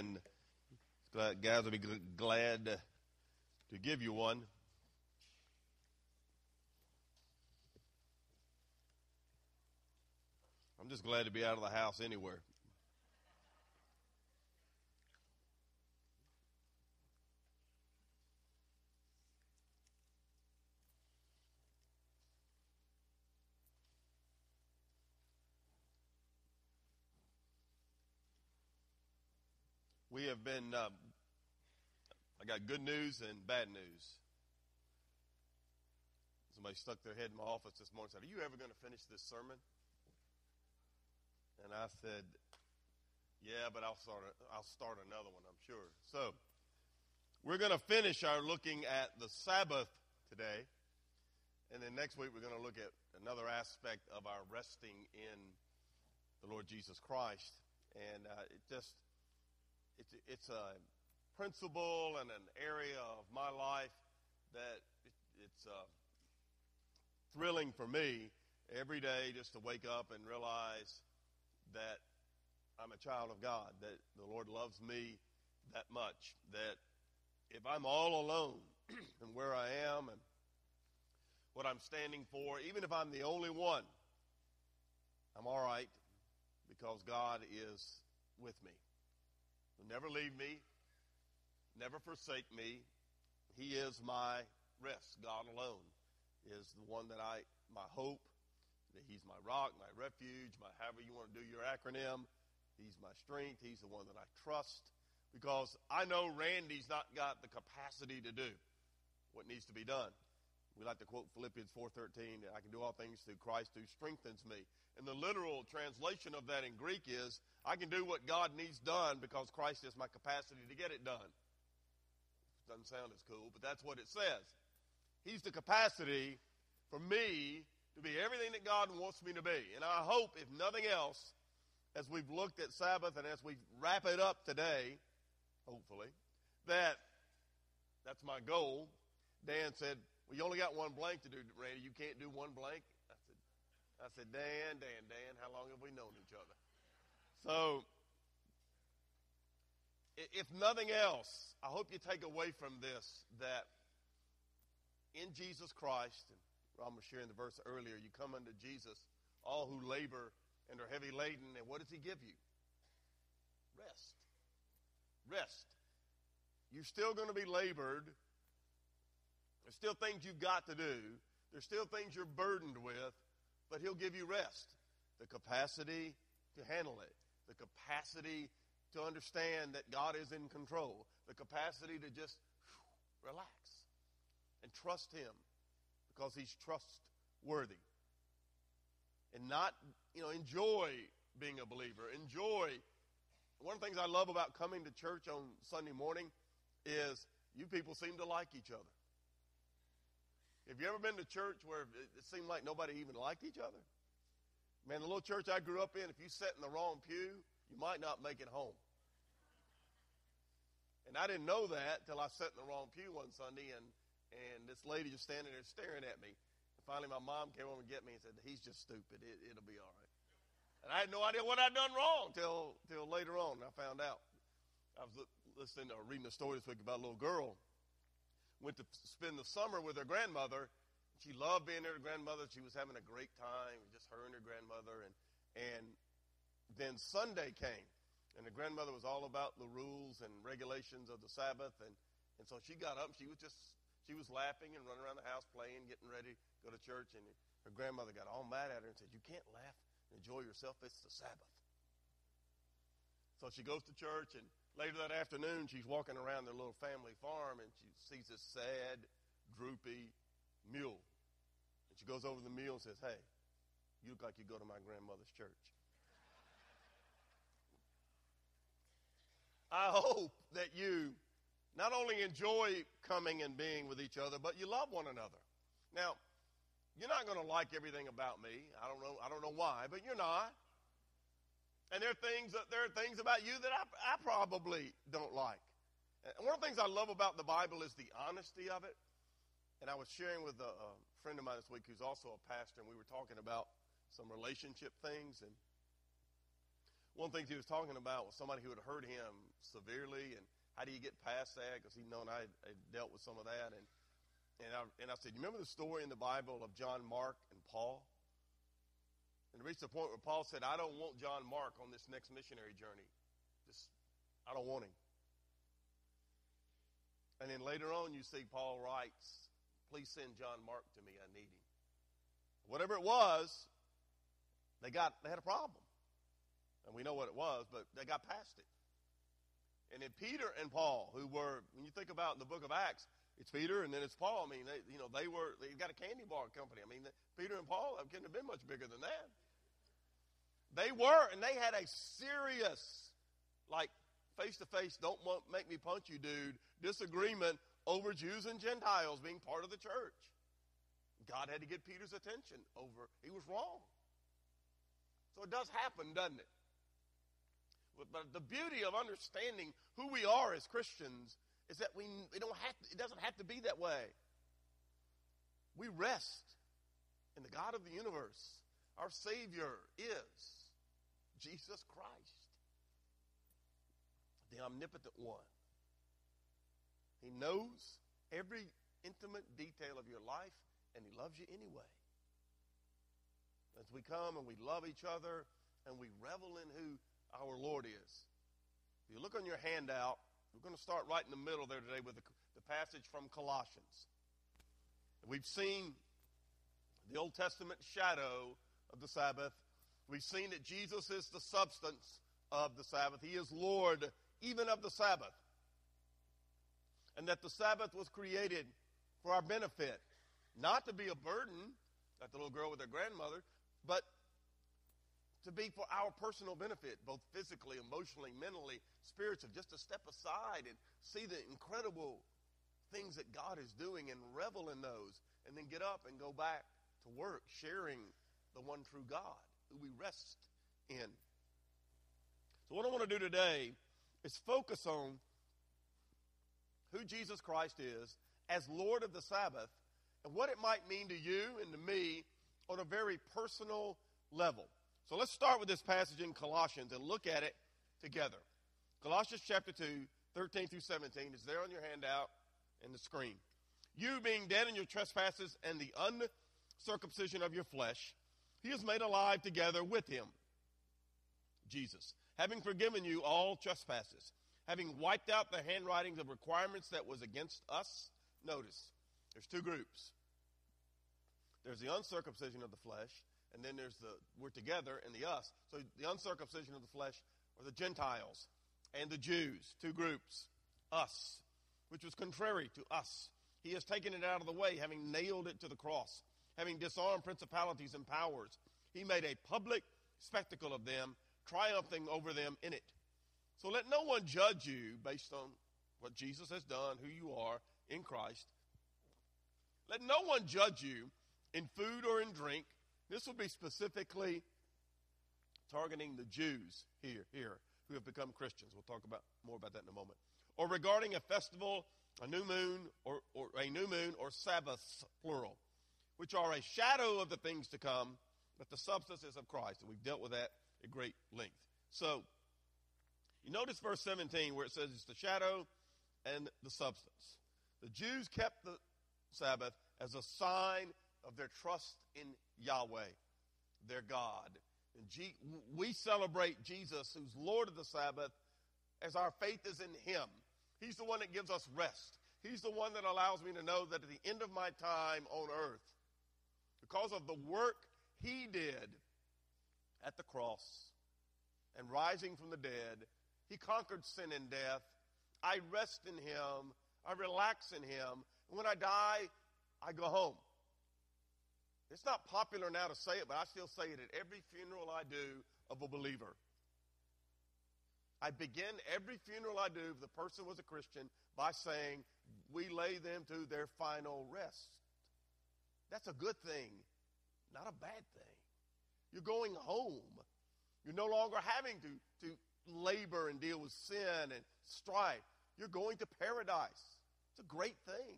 and guys will be glad to give you one. I'm just glad to be out of the house anywhere. We have been, uh, I got good news and bad news. Somebody stuck their head in my office this morning and said, Are you ever going to finish this sermon? And I said, Yeah, but I'll start, I'll start another one, I'm sure. So, we're going to finish our looking at the Sabbath today. And then next week, we're going to look at another aspect of our resting in the Lord Jesus Christ. And uh, it just it's, it's a principle and an area of my life that it, it's uh, thrilling for me every day just to wake up and realize that I'm a child of God, that the Lord loves me that much, that if I'm all alone and where I am and what I'm standing for, even if I'm the only one, I'm all right because God is with me will never leave me, never forsake me. He is my rest. God alone is the one that I, my hope, that He's my rock, my refuge, my however you want to do your acronym. He's my strength. He's the one that I trust because I know Randy's not got the capacity to do what needs to be done. We like to quote Philippians 4:13, I can do all things through Christ who strengthens me. And the literal translation of that in Greek is, I can do what God needs done because Christ is my capacity to get it done. Doesn't sound as cool, but that's what it says. He's the capacity for me to be everything that God wants me to be. And I hope, if nothing else, as we've looked at Sabbath and as we wrap it up today, hopefully, that that's my goal. Dan said, Well, you only got one blank to do, Randy. You can't do one blank. I said, I said, Dan, Dan, Dan, how long have we known each other? So, if nothing else, I hope you take away from this that in Jesus Christ, and Ron was sharing the verse earlier, you come unto Jesus, all who labor and are heavy laden, and what does he give you? Rest. Rest. You're still going to be labored. There's still things you've got to do. There's still things you're burdened with but He'll give you rest. The capacity to handle it, the capacity to understand that God is in control, the capacity to just relax and trust Him because He's trustworthy. And not, you know, enjoy being a believer. Enjoy. One of the things I love about coming to church on Sunday morning is you people seem to like each other. Have you ever been to church where it seemed like nobody even liked each other? Man, the little church I grew up in, if you sat in the wrong pew, you might not make it home. And I didn't know that till I sat in the wrong pew one Sunday, and, and this lady just standing there staring at me. And finally, my mom came over and get me and said, "He's just stupid. It, it'll be all right." And I had no idea what I'd done wrong till till later on. I found out. I was listening or reading a story this week about a little girl went to spend the summer with her grandmother. She loved being with her grandmother. She was having a great time, just her and her grandmother. And, and then Sunday came, and the grandmother was all about the rules and regulations of the Sabbath. And, and so she got up, and she was just, she was laughing and running around the house playing, getting ready to go to church. And her grandmother got all mad at her and said, You can't laugh and enjoy yourself. It's the Sabbath. So she goes to church, and Later that afternoon, she's walking around their little family farm and she sees this sad, droopy mule. And she goes over to the mule and says, Hey, you look like you go to my grandmother's church. I hope that you not only enjoy coming and being with each other, but you love one another. Now, you're not going to like everything about me. I don't know. I don't know why, but you're not. And there are things, there are things about you that I, I probably don't like. And one of the things I love about the Bible is the honesty of it. And I was sharing with a, a friend of mine this week who's also a pastor, and we were talking about some relationship things. And one of the things he was talking about was somebody who had hurt him severely, and how do you get past that? Because he known I had dealt with some of that, and and I, and I said, you remember the story in the Bible of John Mark and Paul? And reached the point where Paul said, I don't want John Mark on this next missionary journey. Just, I don't want him. And then later on, you see Paul writes, Please send John Mark to me. I need him. Whatever it was, they got they had a problem. And we know what it was, but they got past it. And then Peter and Paul, who were, when you think about the book of Acts, it's Peter and then it's Paul. I mean, they, you know, they were, they got a candy bar company. I mean, Peter and Paul couldn't have been much bigger than that. They were, and they had a serious, like, face to face, don't want, make me punch you, dude, disagreement over Jews and Gentiles being part of the church. God had to get Peter's attention over, he was wrong. So it does happen, doesn't it? But the beauty of understanding who we are as Christians is that we, we don't have to, it doesn't have to be that way. We rest in the God of the universe. Our Savior is Jesus Christ, the omnipotent one. He knows every intimate detail of your life, and He loves you anyway. As we come and we love each other and we revel in who our Lord is. If you look on your handout, we're going to start right in the middle there today with the, the passage from Colossians. We've seen the Old Testament shadow of the Sabbath. We've seen that Jesus is the substance of the Sabbath. He is Lord even of the Sabbath. And that the Sabbath was created for our benefit, not to be a burden, like the little girl with her grandmother, but to be for our personal benefit, both physically, emotionally, mentally, spiritually, just to step aside and see the incredible things that God is doing and revel in those, and then get up and go back to work, sharing the one true God who we rest in. So, what I want to do today is focus on who Jesus Christ is as Lord of the Sabbath and what it might mean to you and to me on a very personal level. So let's start with this passage in Colossians and look at it together. Colossians chapter 2, 13 through 17 is there on your handout and the screen. You being dead in your trespasses and the uncircumcision of your flesh, he has made alive together with him, Jesus, having forgiven you all trespasses, having wiped out the handwritings of requirements that was against us. Notice, there's two groups. There's the uncircumcision of the flesh, and then there's the we're together and the us. So the uncircumcision of the flesh are the Gentiles and the Jews, two groups. Us, which was contrary to us. He has taken it out of the way, having nailed it to the cross, having disarmed principalities and powers. He made a public spectacle of them, triumphing over them in it. So let no one judge you based on what Jesus has done, who you are in Christ. Let no one judge you in food or in drink this will be specifically targeting the Jews here, here who have become Christians. We'll talk about more about that in a moment. Or regarding a festival, a new moon, or, or a new moon, or Sabbaths, plural, which are a shadow of the things to come, but the substance is of Christ. And we've dealt with that at great length. So, you notice verse 17 where it says it's the shadow and the substance. The Jews kept the Sabbath as a sign of their trust in Yahweh, their God. And G- we celebrate Jesus, who's Lord of the Sabbath, as our faith is in Him. He's the one that gives us rest. He's the one that allows me to know that at the end of my time on earth, because of the work He did at the cross and rising from the dead, He conquered sin and death. I rest in Him. I relax in Him. And when I die, I go home. It's not popular now to say it, but I still say it at every funeral I do of a believer. I begin every funeral I do, if the person was a Christian, by saying, We lay them to their final rest. That's a good thing, not a bad thing. You're going home. You're no longer having to, to labor and deal with sin and strife. You're going to paradise. It's a great thing.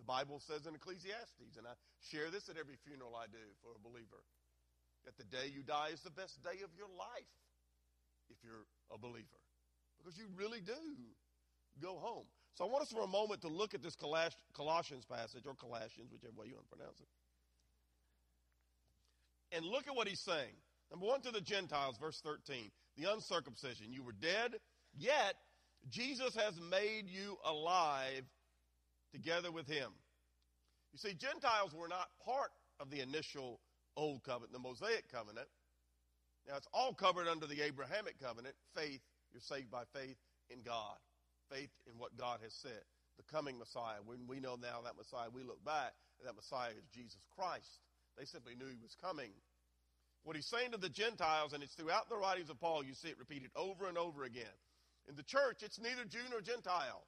The Bible says in Ecclesiastes, and I share this at every funeral I do for a believer, that the day you die is the best day of your life if you're a believer. because you really do go home. So I want us for a moment to look at this Colossians passage, or Colossians, whichever way you want to pronounce it. And look at what he's saying. Number one to the Gentiles, verse 13, the uncircumcision. You were dead, yet Jesus has made you alive together with him. You see, Gentiles were not part of the initial Old Covenant, the Mosaic Covenant. Now, it's all covered under the Abrahamic Covenant faith. You're saved by faith in God, faith in what God has said. The coming Messiah. When we know now that Messiah, we look back, and that Messiah is Jesus Christ. They simply knew he was coming. What he's saying to the Gentiles, and it's throughout the writings of Paul, you see it repeated over and over again. In the church, it's neither Jew nor Gentile.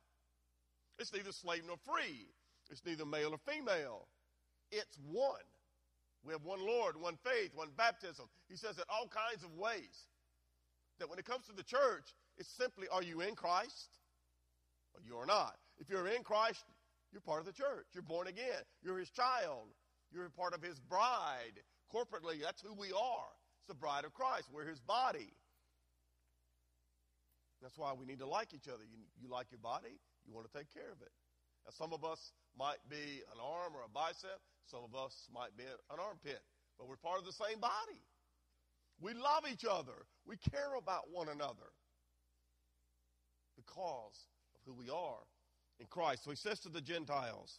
It's neither slave nor free. It's neither male or female. It's one. We have one Lord, one faith, one baptism. He says it all kinds of ways. That when it comes to the church, it's simply are you in Christ or you are not? If you're in Christ, you're part of the church. You're born again. You're his child. You're part of his bride. Corporately, that's who we are. It's the bride of Christ. We're his body. That's why we need to like each other. You, you like your body, you want to take care of it. Now, some of us might be an arm or a bicep, some of us might be an armpit, but we're part of the same body. We love each other, we care about one another because of who we are in Christ. So he says to the Gentiles,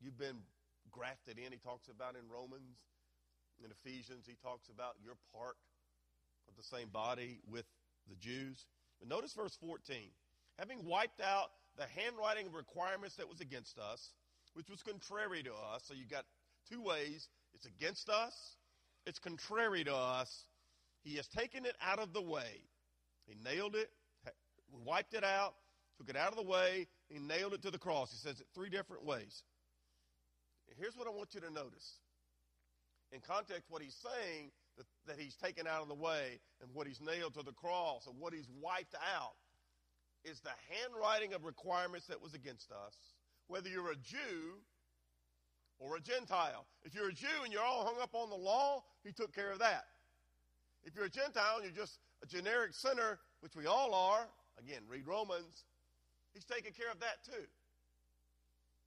You've been grafted in, he talks about in Romans. In Ephesians, he talks about your part of the same body with the Jews. But notice verse 14. Having wiped out the handwriting requirements that was against us, which was contrary to us. So you got two ways it's against us, it's contrary to us. He has taken it out of the way. He nailed it, wiped it out, took it out of the way, he nailed it to the cross. He says it three different ways. Here's what I want you to notice. In context, what he's saying that, that he's taken out of the way and what he's nailed to the cross and what he's wiped out is the handwriting of requirements that was against us, whether you're a Jew or a Gentile. If you're a Jew and you're all hung up on the law, he took care of that. If you're a Gentile and you're just a generic sinner, which we all are, again, read Romans, he's taken care of that too.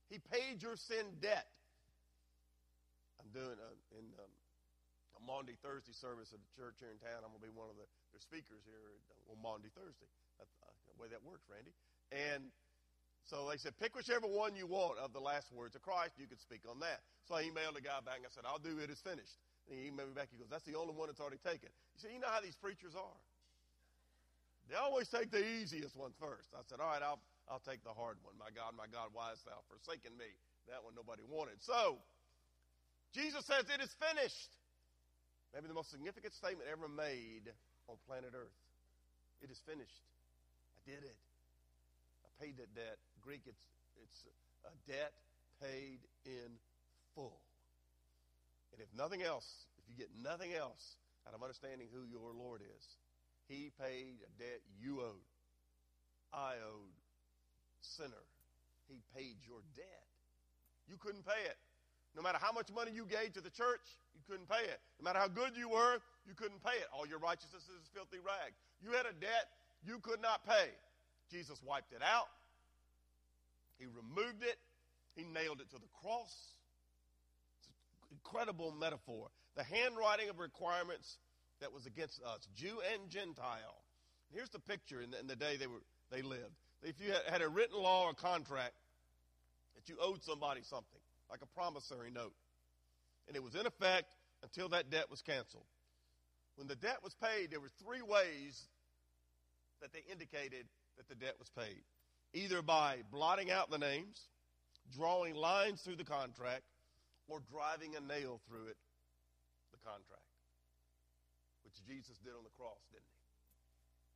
He paid your sin debt. I'm doing a, in um, a Maundy Thursday service at the church here in town. I'm going to be one of the, speakers here on Maundy Thursday. That's uh, the way that works, Randy. And so they said, pick whichever one you want of the last words of Christ. You could speak on that. So I emailed the guy back and I said, I'll do it. It's finished. And he emailed me back. He goes, that's the only one that's already taken. You see, you know how these preachers are. They always take the easiest one first. I said, all right, I'll, I'll take the hard one. My God, my God, why hast thou forsaken me? That one nobody wanted. So, Jesus says it is finished. Maybe the most significant statement ever made on planet Earth. It is finished I did it. I paid that debt. Greek, it's, it's a debt paid in full. And if nothing else, if you get nothing else out of understanding who your Lord is, He paid a debt you owed. I owed. Sinner. He paid your debt. You couldn't pay it. No matter how much money you gave to the church, you couldn't pay it. No matter how good you were, you couldn't pay it. All your righteousness is a filthy rag. You had a debt you could not pay. Jesus wiped it out. He removed it. He nailed it to the cross. Incredible metaphor. The handwriting of requirements that was against us, Jew and Gentile. Here's the picture in the, in the day they, were, they lived. If you had a written law or contract that you owed somebody something, like a promissory note, and it was in effect until that debt was canceled. When the debt was paid, there were three ways that they indicated that the debt was paid, either by blotting out the names, drawing lines through the contract, or driving a nail through it, the contract, which Jesus did on the cross, didn't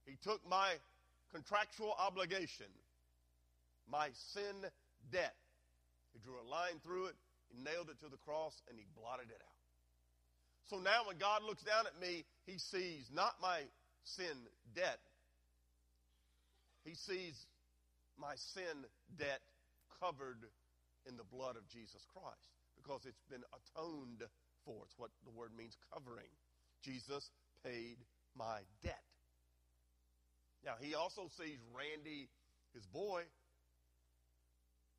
he? He took my contractual obligation, my sin debt. He drew a line through it, he nailed it to the cross, and he blotted it out. So now when God looks down at me, he sees not my sin debt, he sees my sin debt covered in the blood of Jesus Christ because it's been atoned for. It's what the word means covering. Jesus paid my debt. Now, he also sees Randy, his boy,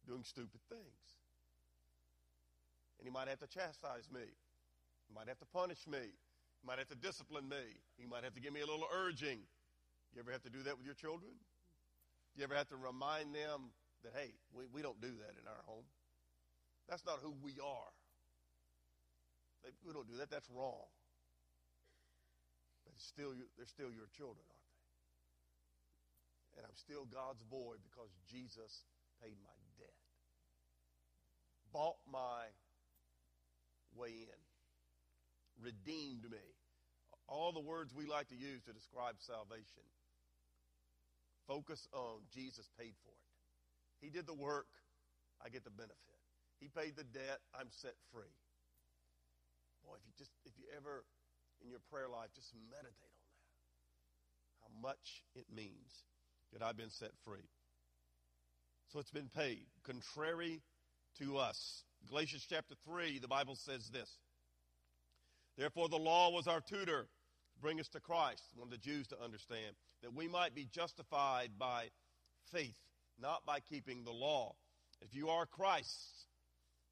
doing stupid things. And he might have to chastise me. He might have to punish me. He might have to discipline me. He might have to give me a little urging. You ever have to do that with your children? You ever have to remind them that, hey, we, we don't do that in our home? That's not who we are. They, we don't do that. That's wrong. But still, they're still your children, aren't they? And I'm still God's boy because Jesus paid my debt, bought my way in, redeemed me. All the words we like to use to describe salvation. Focus on Jesus paid for it. He did the work, I get the benefit. He paid the debt, I'm set free. Boy, if you just if you ever in your prayer life just meditate on that. How much it means that I've been set free. So it's been paid, contrary to us. Galatians chapter 3, the Bible says this. Therefore, the law was our tutor to bring us to Christ, want the Jews to understand, that we might be justified by faith, not by keeping the law. If you are Christ,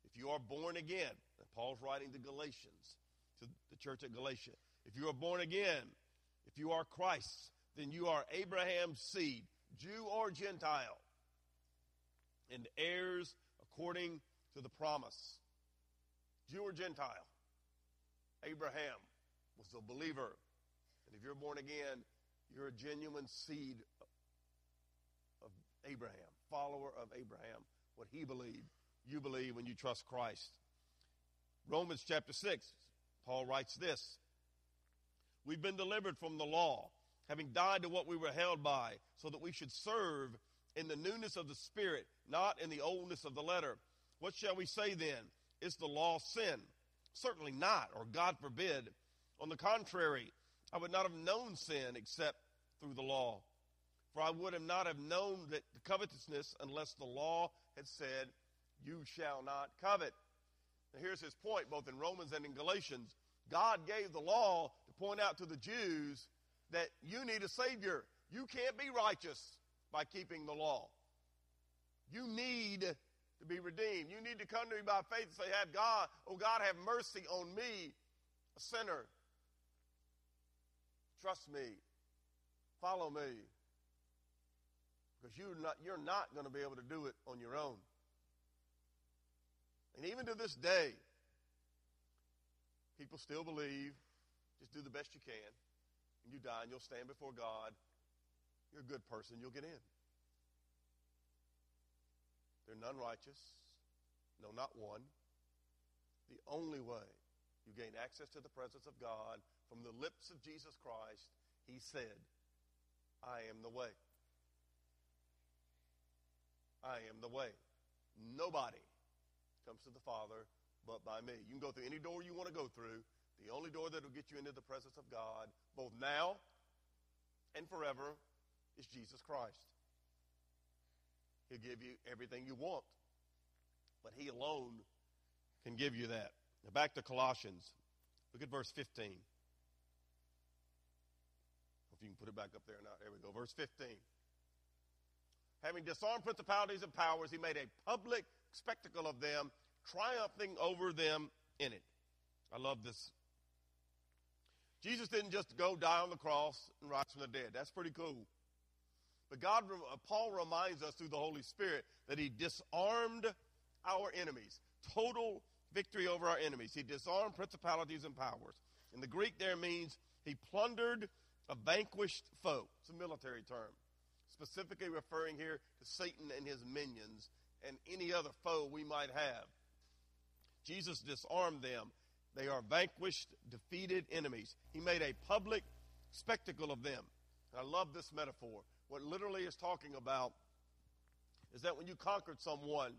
if you are born again, Paul's writing to Galatians, to the church at Galatia. If you are born again, if you are Christ, then you are Abraham's seed, Jew or Gentile, and heirs according to the promise. Jew or Gentile, Abraham was a believer. And if you're born again, you're a genuine seed of Abraham, follower of Abraham. What he believed, you believe when you trust Christ. Romans chapter 6, Paul writes this We've been delivered from the law, having died to what we were held by, so that we should serve in the newness of the Spirit, not in the oldness of the letter. What shall we say then? Is the law sin? Certainly not, or God forbid. On the contrary, I would not have known sin except through the law. For I would have not have known that the covetousness unless the law had said, You shall not covet. Now, here's his point, both in Romans and in Galatians. God gave the law to point out to the Jews that you need a Savior. You can't be righteous by keeping the law. You need to be redeemed. You need to come to me by faith and say, Have God, oh God, have mercy on me, a sinner. Trust me. Follow me. Because you're not, you're not going to be able to do it on your own. And even to this day, people still believe just do the best you can, and you die and you'll stand before God. You're a good person, you'll get in. They're none righteous, no, not one. The only way you gain access to the presence of God from the lips of Jesus Christ, he said, I am the way. I am the way. Nobody comes to the Father but by me. You can go through any door you want to go through. The only door that will get you into the presence of God, both now and forever, is Jesus Christ. He'll give you everything you want, but He alone can give you that. Now back to Colossians. Look at verse 15. If you can put it back up there or not. There we go. Verse 15. Having disarmed principalities and powers, he made a public spectacle of them, triumphing over them in it. I love this. Jesus didn't just go die on the cross and rise from the dead. That's pretty cool. But God, uh, Paul reminds us through the Holy Spirit that he disarmed our enemies. Total victory over our enemies. He disarmed principalities and powers. In the Greek, there means he plundered a vanquished foe. It's a military term, specifically referring here to Satan and his minions and any other foe we might have. Jesus disarmed them. They are vanquished, defeated enemies. He made a public spectacle of them. I love this metaphor. What literally is talking about is that when you conquered someone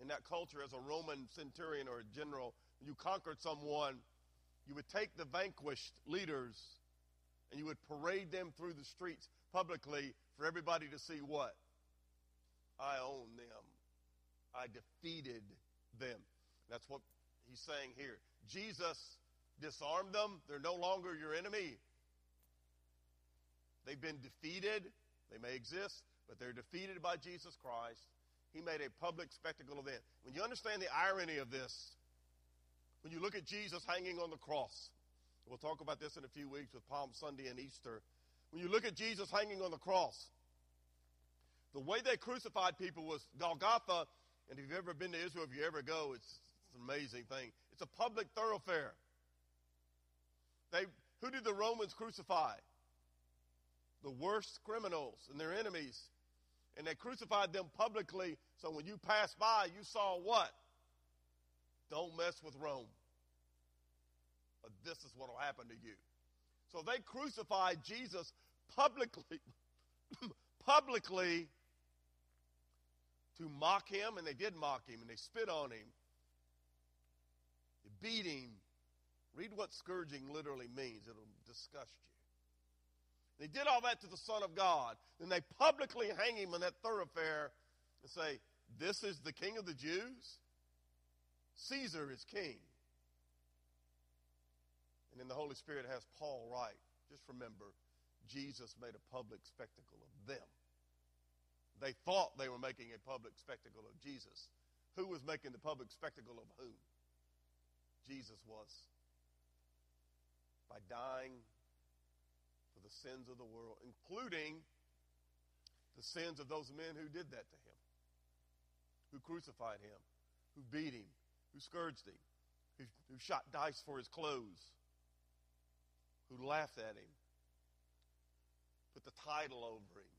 in that culture as a Roman centurion or a general, you conquered someone, you would take the vanquished leaders and you would parade them through the streets publicly for everybody to see what? I own them. I defeated them. That's what he's saying here. Jesus disarmed them. They're no longer your enemy. They've been defeated. They may exist, but they're defeated by Jesus Christ. He made a public spectacle of them. When you understand the irony of this, when you look at Jesus hanging on the cross, we'll talk about this in a few weeks with Palm Sunday and Easter. When you look at Jesus hanging on the cross, the way they crucified people was Golgotha, and if you've ever been to Israel, if you ever go, it's, it's an amazing thing. It's a public thoroughfare. They, who did the Romans crucify? The worst criminals and their enemies. And they crucified them publicly, so when you passed by, you saw what? Don't mess with Rome. Or this is what will happen to you. So they crucified Jesus publicly, publicly to mock him, and they did mock him, and they spit on him. They beat him. Read what scourging literally means, it'll disgust you. They did all that to the Son of God. Then they publicly hang him in that thoroughfare and say, This is the King of the Jews? Caesar is king. And then the Holy Spirit has Paul write. Just remember, Jesus made a public spectacle of them. They thought they were making a public spectacle of Jesus. Who was making the public spectacle of whom? Jesus was. By dying for the sins of the world, including the sins of those men who did that to him, who crucified him, who beat him, who scourged him, who, who shot dice for his clothes, who laughed at him, put the title over him,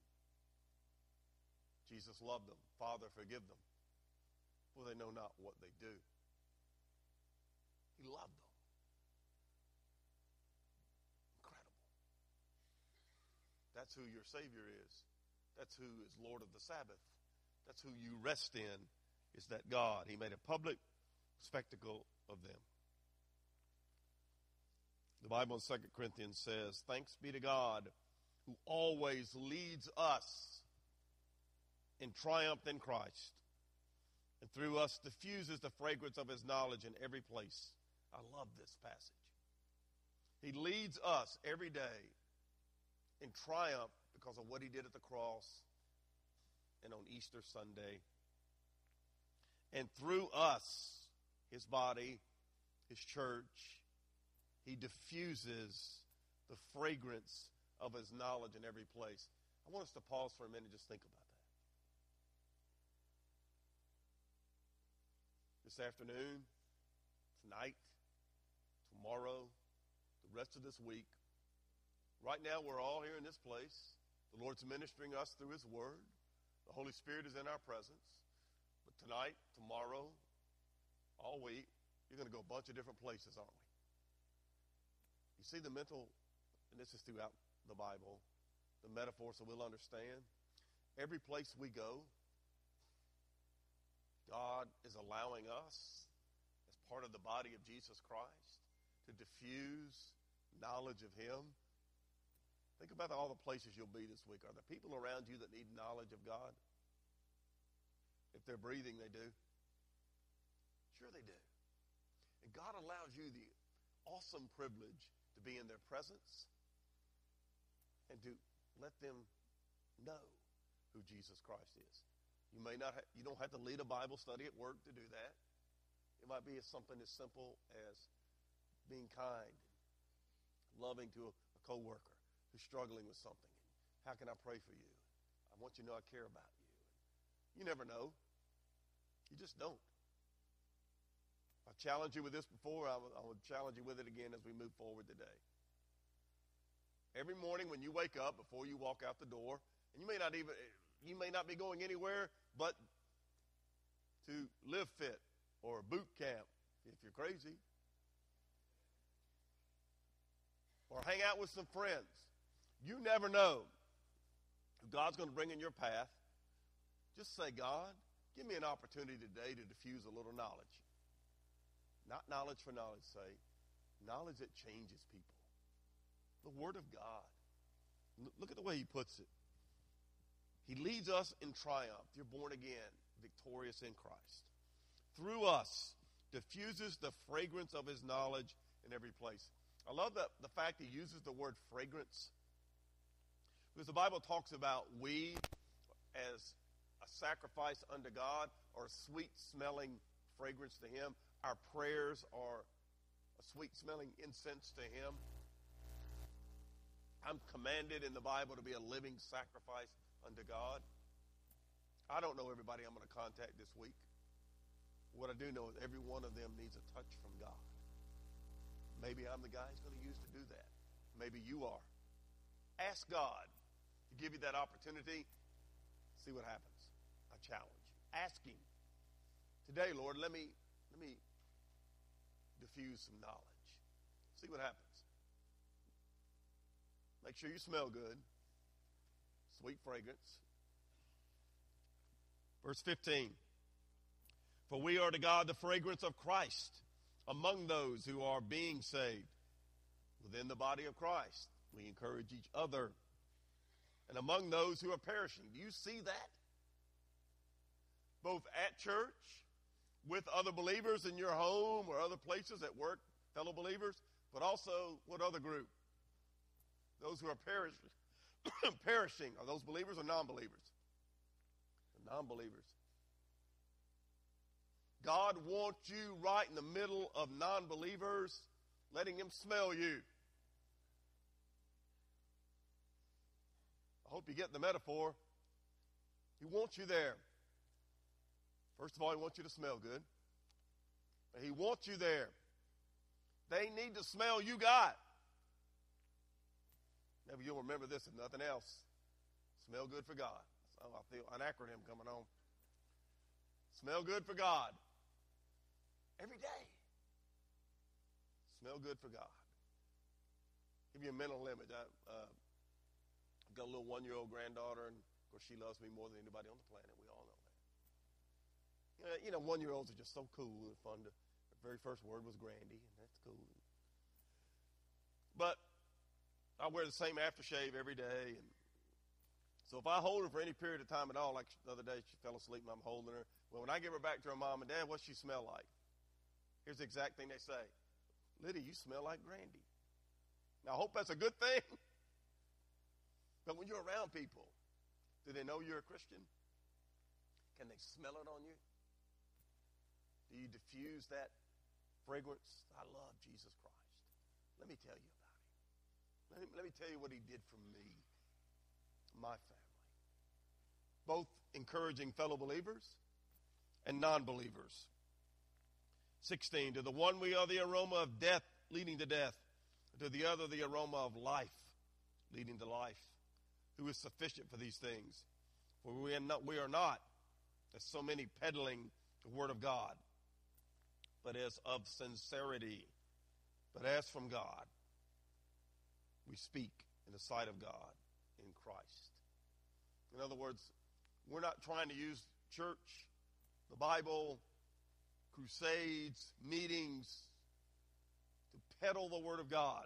Jesus loved them. Father, forgive them, for they know not what they do. He loved them. Incredible. That's who your Savior is. That's who is Lord of the Sabbath. That's who you rest in, is that God. He made a public spectacle of them. The Bible in 2 Corinthians says, Thanks be to God who always leads us in triumph in Christ, and through us diffuses the fragrance of his knowledge in every place. I love this passage. He leads us every day in triumph because of what he did at the cross and on Easter Sunday. And through us, his body, his church, he diffuses the fragrance of his knowledge in every place. I want us to pause for a minute and just think about that. this afternoon, tonight, tomorrow, the rest of this week. Right now, we're all here in this place. The Lord's ministering us through His Word. The Holy Spirit is in our presence. But tonight, tomorrow, all week, you're going to go a bunch of different places, aren't we? You see the mental, and this is throughout the Bible, the metaphor so we'll understand. Every place we go, God is allowing us, as part of the body of Jesus Christ, to diffuse knowledge of Him. Think about all the places you'll be this week. Are there people around you that need knowledge of God? If they're breathing, they do. Sure, they do. And God allows you the awesome privilege to be in their presence and to let them know who Jesus Christ is. You may not, ha- you don't have to lead a Bible study at work to do that. It might be something as simple as being kind, loving to a, a coworker who's struggling with something. How can I pray for you? I want you to know I care about you. You never know. You just don't. I challenged you with this before. I will, I will challenge you with it again as we move forward today. Every morning when you wake up, before you walk out the door, and you may not even you may not be going anywhere but to live fit or boot camp if you're crazy. Or hang out with some friends. You never know who God's going to bring in your path. Just say, God, give me an opportunity today to diffuse a little knowledge. Not knowledge for knowledge's sake, knowledge that changes people. The Word of God. Look at the way he puts it. He leads us in triumph. You're born again, victorious in Christ. Through us, diffuses the fragrance of his knowledge in every place. I love that the fact he uses the word fragrance. Because the Bible talks about we as a sacrifice unto God or a sweet smelling fragrance to Him. Our prayers are a sweet smelling incense to Him. I'm commanded in the Bible to be a living sacrifice unto God. I don't know everybody I'm going to contact this week. What I do know is every one of them needs a touch from God. Maybe I'm the guy He's going to use to do that. Maybe you are. Ask God give you that opportunity. See what happens. I challenge you. Ask Him. Today, Lord, let me let me diffuse some knowledge. See what happens. Make sure you smell good. Sweet fragrance. Verse 15. For we are to God the fragrance of Christ among those who are being saved. Within the body of Christ, we encourage each other. And among those who are perishing. Do you see that? Both at church, with other believers in your home or other places at work, fellow believers, but also what other group? Those who are perishing. perishing. Are those believers or non believers? Non believers. God wants you right in the middle of non believers, letting Him smell you. Hope you get the metaphor. He wants you there. First of all, He wants you to smell good. But He wants you there. They need to smell you got. Maybe you'll remember this if nothing else. Smell good for God. Oh, I feel an acronym coming on. Smell good for God. Every day. Smell good for God. Give you a mental image. I, uh, got a little one year old granddaughter, and of course, she loves me more than anybody on the planet. We all know that. Uh, you know, one year olds are just so cool and fun. To, the very first word was Grandy, and that's cool. But I wear the same aftershave every day, and so if I hold her for any period of time at all, like the other day she fell asleep and I'm holding her. Well, when I give her back to her mom and dad, what's she smell like? Here's the exact thing they say: Liddy, you smell like Grandy. Now I hope that's a good thing. But when you're around people, do they know you're a Christian? Can they smell it on you? Do you diffuse that fragrance? I love Jesus Christ. Let me tell you about him. Let me, let me tell you what he did for me, my family. Both encouraging fellow believers and non believers. 16. To the one we are the aroma of death leading to death, to the other the aroma of life leading to life who is sufficient for these things. For we are not, we are not as so many peddling the word of God, but as of sincerity, but as from God, we speak in the sight of God in Christ. In other words, we're not trying to use church, the Bible, crusades, meetings to peddle the Word of God,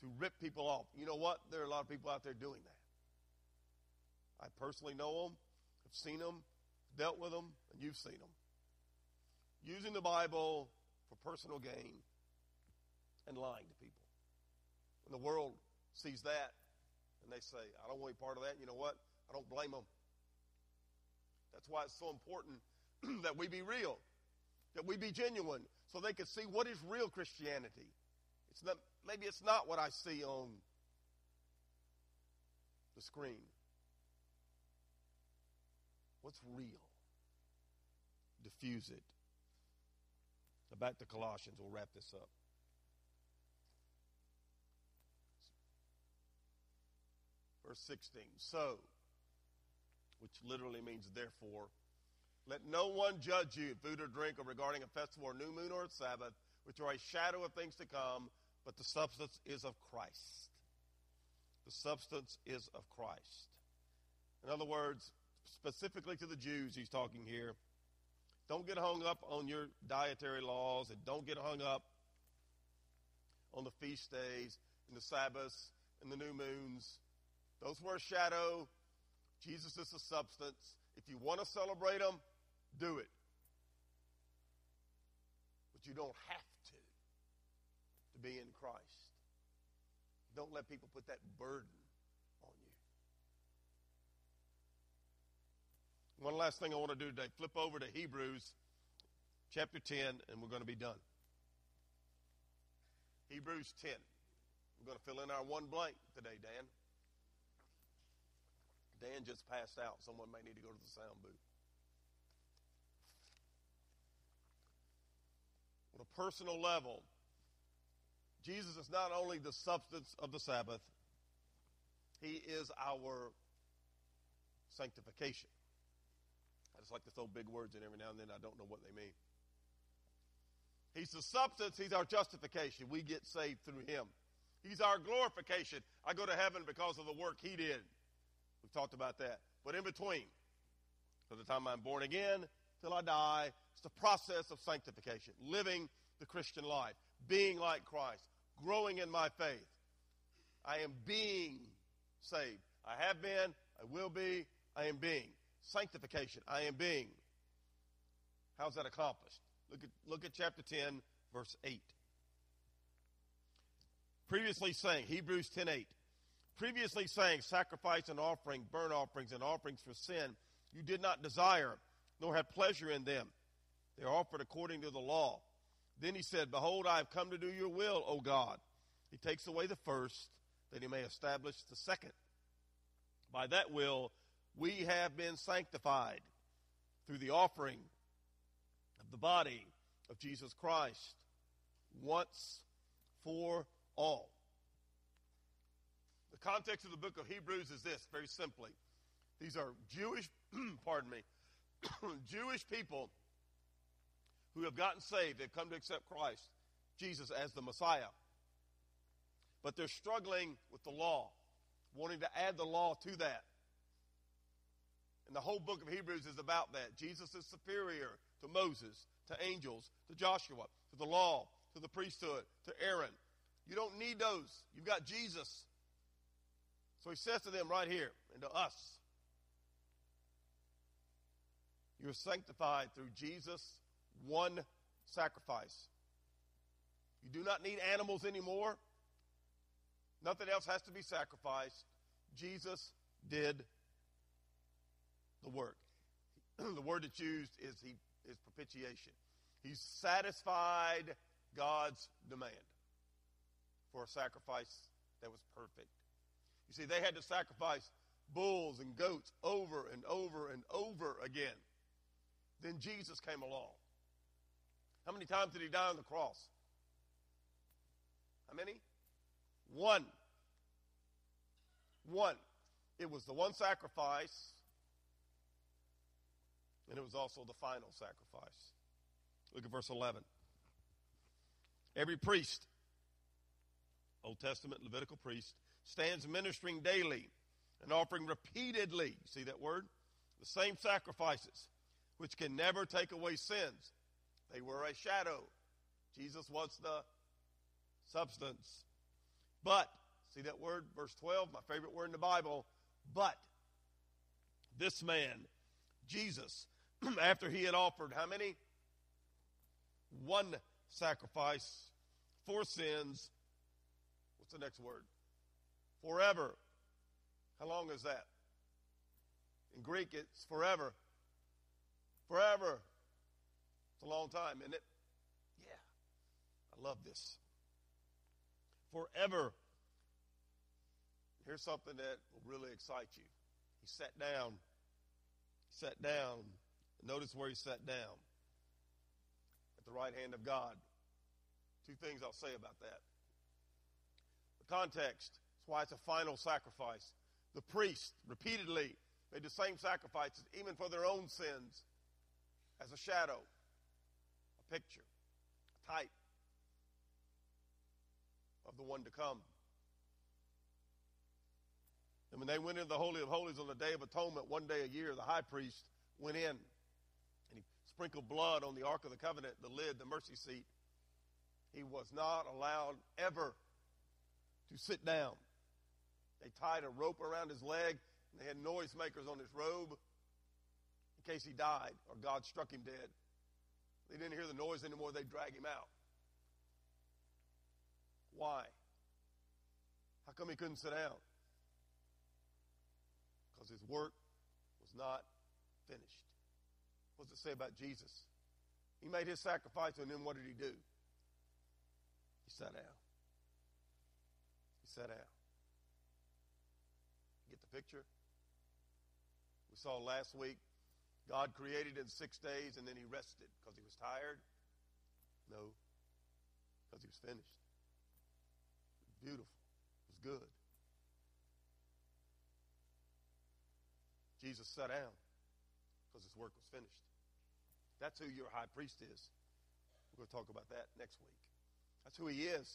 to rip people off. You know what? There are a lot of people out there doing that. I personally know them, have seen them, dealt with them, and you've seen them. Using the Bible for personal gain and lying to people. When the world sees that and they say, I don't want any part of that, you know what? I don't blame them. That's why it's so important that we be real, that we be genuine, so they can see what is real Christianity. It's not, maybe it's not what I see on the screen. What's real? Diffuse it. Now back to Colossians. We'll wrap this up. Verse 16. So, which literally means therefore, let no one judge you food or drink or regarding a festival or new moon or a Sabbath, which are a shadow of things to come, but the substance is of Christ. The substance is of Christ. In other words, specifically to the Jews, he's talking here. Don't get hung up on your dietary laws and don't get hung up on the feast days and the Sabbaths and the new moons. Those were a shadow. Jesus is the substance. If you want to celebrate them, do it. But you don't have to to be in Christ. Don't let people put that burden One last thing I want to do today flip over to Hebrews chapter 10, and we're going to be done. Hebrews 10. We're going to fill in our one blank today, Dan. Dan just passed out. Someone may need to go to the sound booth. On a personal level, Jesus is not only the substance of the Sabbath, he is our sanctification. Just like to throw big words in every now and then. I don't know what they mean. He's the substance, he's our justification. We get saved through him. He's our glorification. I go to heaven because of the work he did. We've talked about that. But in between, from the time I'm born again till I die, it's the process of sanctification, living the Christian life, being like Christ, growing in my faith. I am being saved. I have been, I will be, I am being. Sanctification, I am being. How's that accomplished? Look at, look at chapter 10, verse 8. Previously saying, Hebrews 10 8. Previously saying, sacrifice and offering, burnt offerings and offerings for sin, you did not desire, nor had pleasure in them. They are offered according to the law. Then he said, Behold, I have come to do your will, O God. He takes away the first, that he may establish the second. By that will, we have been sanctified through the offering of the body of Jesus Christ once for all. The context of the book of Hebrews is this very simply. These are Jewish, pardon me, Jewish people who have gotten saved. They've come to accept Christ, Jesus, as the Messiah. But they're struggling with the law, wanting to add the law to that. And the whole book of Hebrews is about that. Jesus is superior to Moses, to angels, to Joshua, to the law, to the priesthood, to Aaron. You don't need those. You've got Jesus. So he says to them right here, and to us, you're sanctified through Jesus' one sacrifice. You do not need animals anymore. Nothing else has to be sacrificed. Jesus did the work. the word that's used is he is propitiation. He satisfied God's demand for a sacrifice that was perfect. You see, they had to sacrifice bulls and goats over and over and over again. Then Jesus came along. How many times did he die on the cross? How many? One. One. It was the one sacrifice, and it was also the final sacrifice. Look at verse 11. Every priest, Old Testament Levitical priest, stands ministering daily and offering repeatedly, see that word? The same sacrifices, which can never take away sins. They were a shadow. Jesus was the substance. But, see that word, verse 12, my favorite word in the Bible, but this man, Jesus, after he had offered how many? One sacrifice for sins. What's the next word? Forever. How long is that? In Greek, it's forever. Forever. It's a long time, isn't it? Yeah. I love this. Forever. Here's something that will really excite you. He sat down. He sat down. Notice where he sat down. At the right hand of God. Two things I'll say about that. The context. That's why it's a final sacrifice. The priest repeatedly made the same sacrifices, even for their own sins, as a shadow a picture, a type of the one to come. And when they went into the Holy of Holies on the Day of Atonement, one day a year, the high priest went in sprinkled blood on the Ark of the Covenant, the lid, the mercy seat. He was not allowed ever to sit down. They tied a rope around his leg and they had noisemakers on his robe in case he died or God struck him dead. They didn't hear the noise anymore, they'd drag him out. Why? How come he couldn't sit down? Because his work was not finished. What does it say about Jesus? He made his sacrifice, and then what did he do? He sat down. He sat down. Get the picture? We saw last week God created in six days and then he rested because he was tired? No, because he was finished. It was beautiful. It was good. Jesus sat down because his work was finished. That's who your high priest is. We're going to talk about that next week. That's who he is.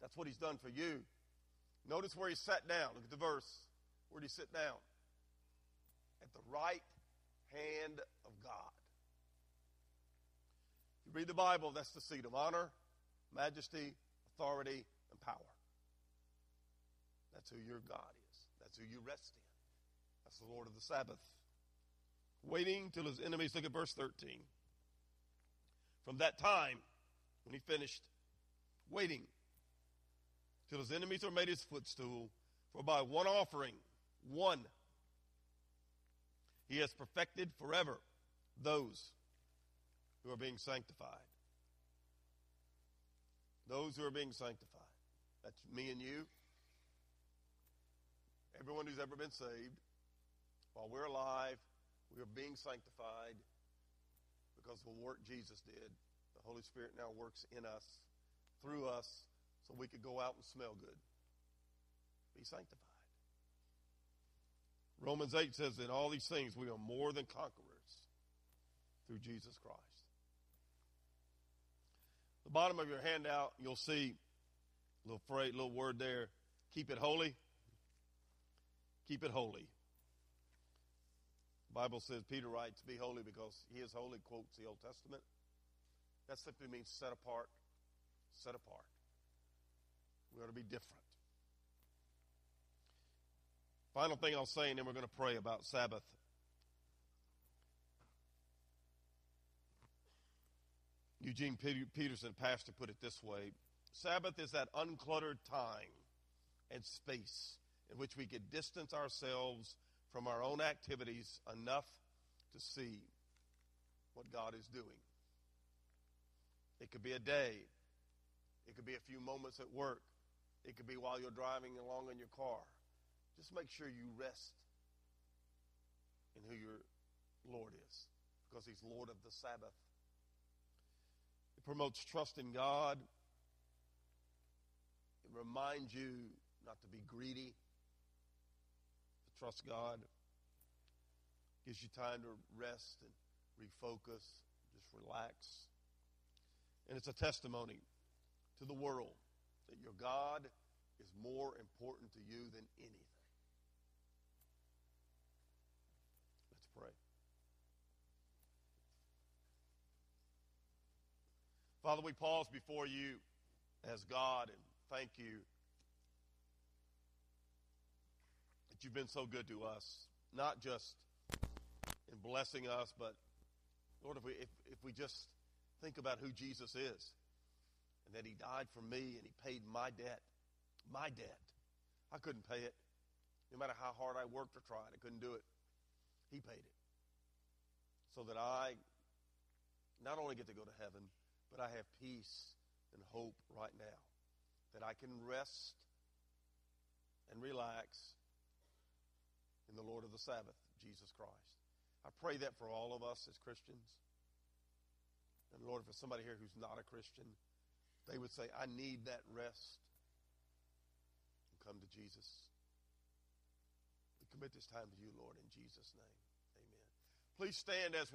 That's what he's done for you. Notice where he sat down. Look at the verse. Where did he sit down? At the right hand of God. You read the Bible, that's the seat of honor, majesty, authority, and power. That's who your God is. That's who you rest in. That's the Lord of the Sabbath. Waiting till his enemies, look at verse 13. From that time, when he finished, waiting till his enemies are made his footstool, for by one offering, one, he has perfected forever those who are being sanctified. Those who are being sanctified. That's me and you. Everyone who's ever been saved. While we're alive, we are being sanctified because of the work Jesus did. The Holy Spirit now works in us, through us, so we could go out and smell good. Be sanctified. Romans 8 says, In all these things we are more than conquerors through Jesus Christ. The bottom of your handout, you'll see a little phrase, little word there. Keep it holy. Keep it holy. Bible says Peter writes, Be holy because he is holy, quotes the Old Testament. That simply means set apart. Set apart. We ought to be different. Final thing I'll say, and then we're going to pray about Sabbath. Eugene Peterson, pastor, put it this way Sabbath is that uncluttered time and space in which we can distance ourselves from our own activities enough to see what God is doing. It could be a day, it could be a few moments at work, it could be while you're driving along in your car. Just make sure you rest in who your Lord is because He's Lord of the Sabbath. It promotes trust in God. It reminds you not to be greedy, trust God. Gives you time to rest and refocus, just relax. And it's a testimony to the world that your God is more important to you than anything. Let's pray. Father, we pause before you as God and thank you that you've been so good to us, not just in blessing us, but Lord, if we, if, if we just think about who Jesus is and that he died for me and he paid my debt, my debt. I couldn't pay it. No matter how hard I worked or tried, I couldn't do it. He paid it. So that I not only get to go to heaven, but I have peace and hope right now that I can rest and relax in the Lord of the Sabbath, Jesus Christ. I pray that for all of us as Christians. And Lord, for somebody here who's not a Christian, they would say, I need that rest. And come to Jesus. We commit this time to you, Lord, in Jesus' name. Amen. Please stand as we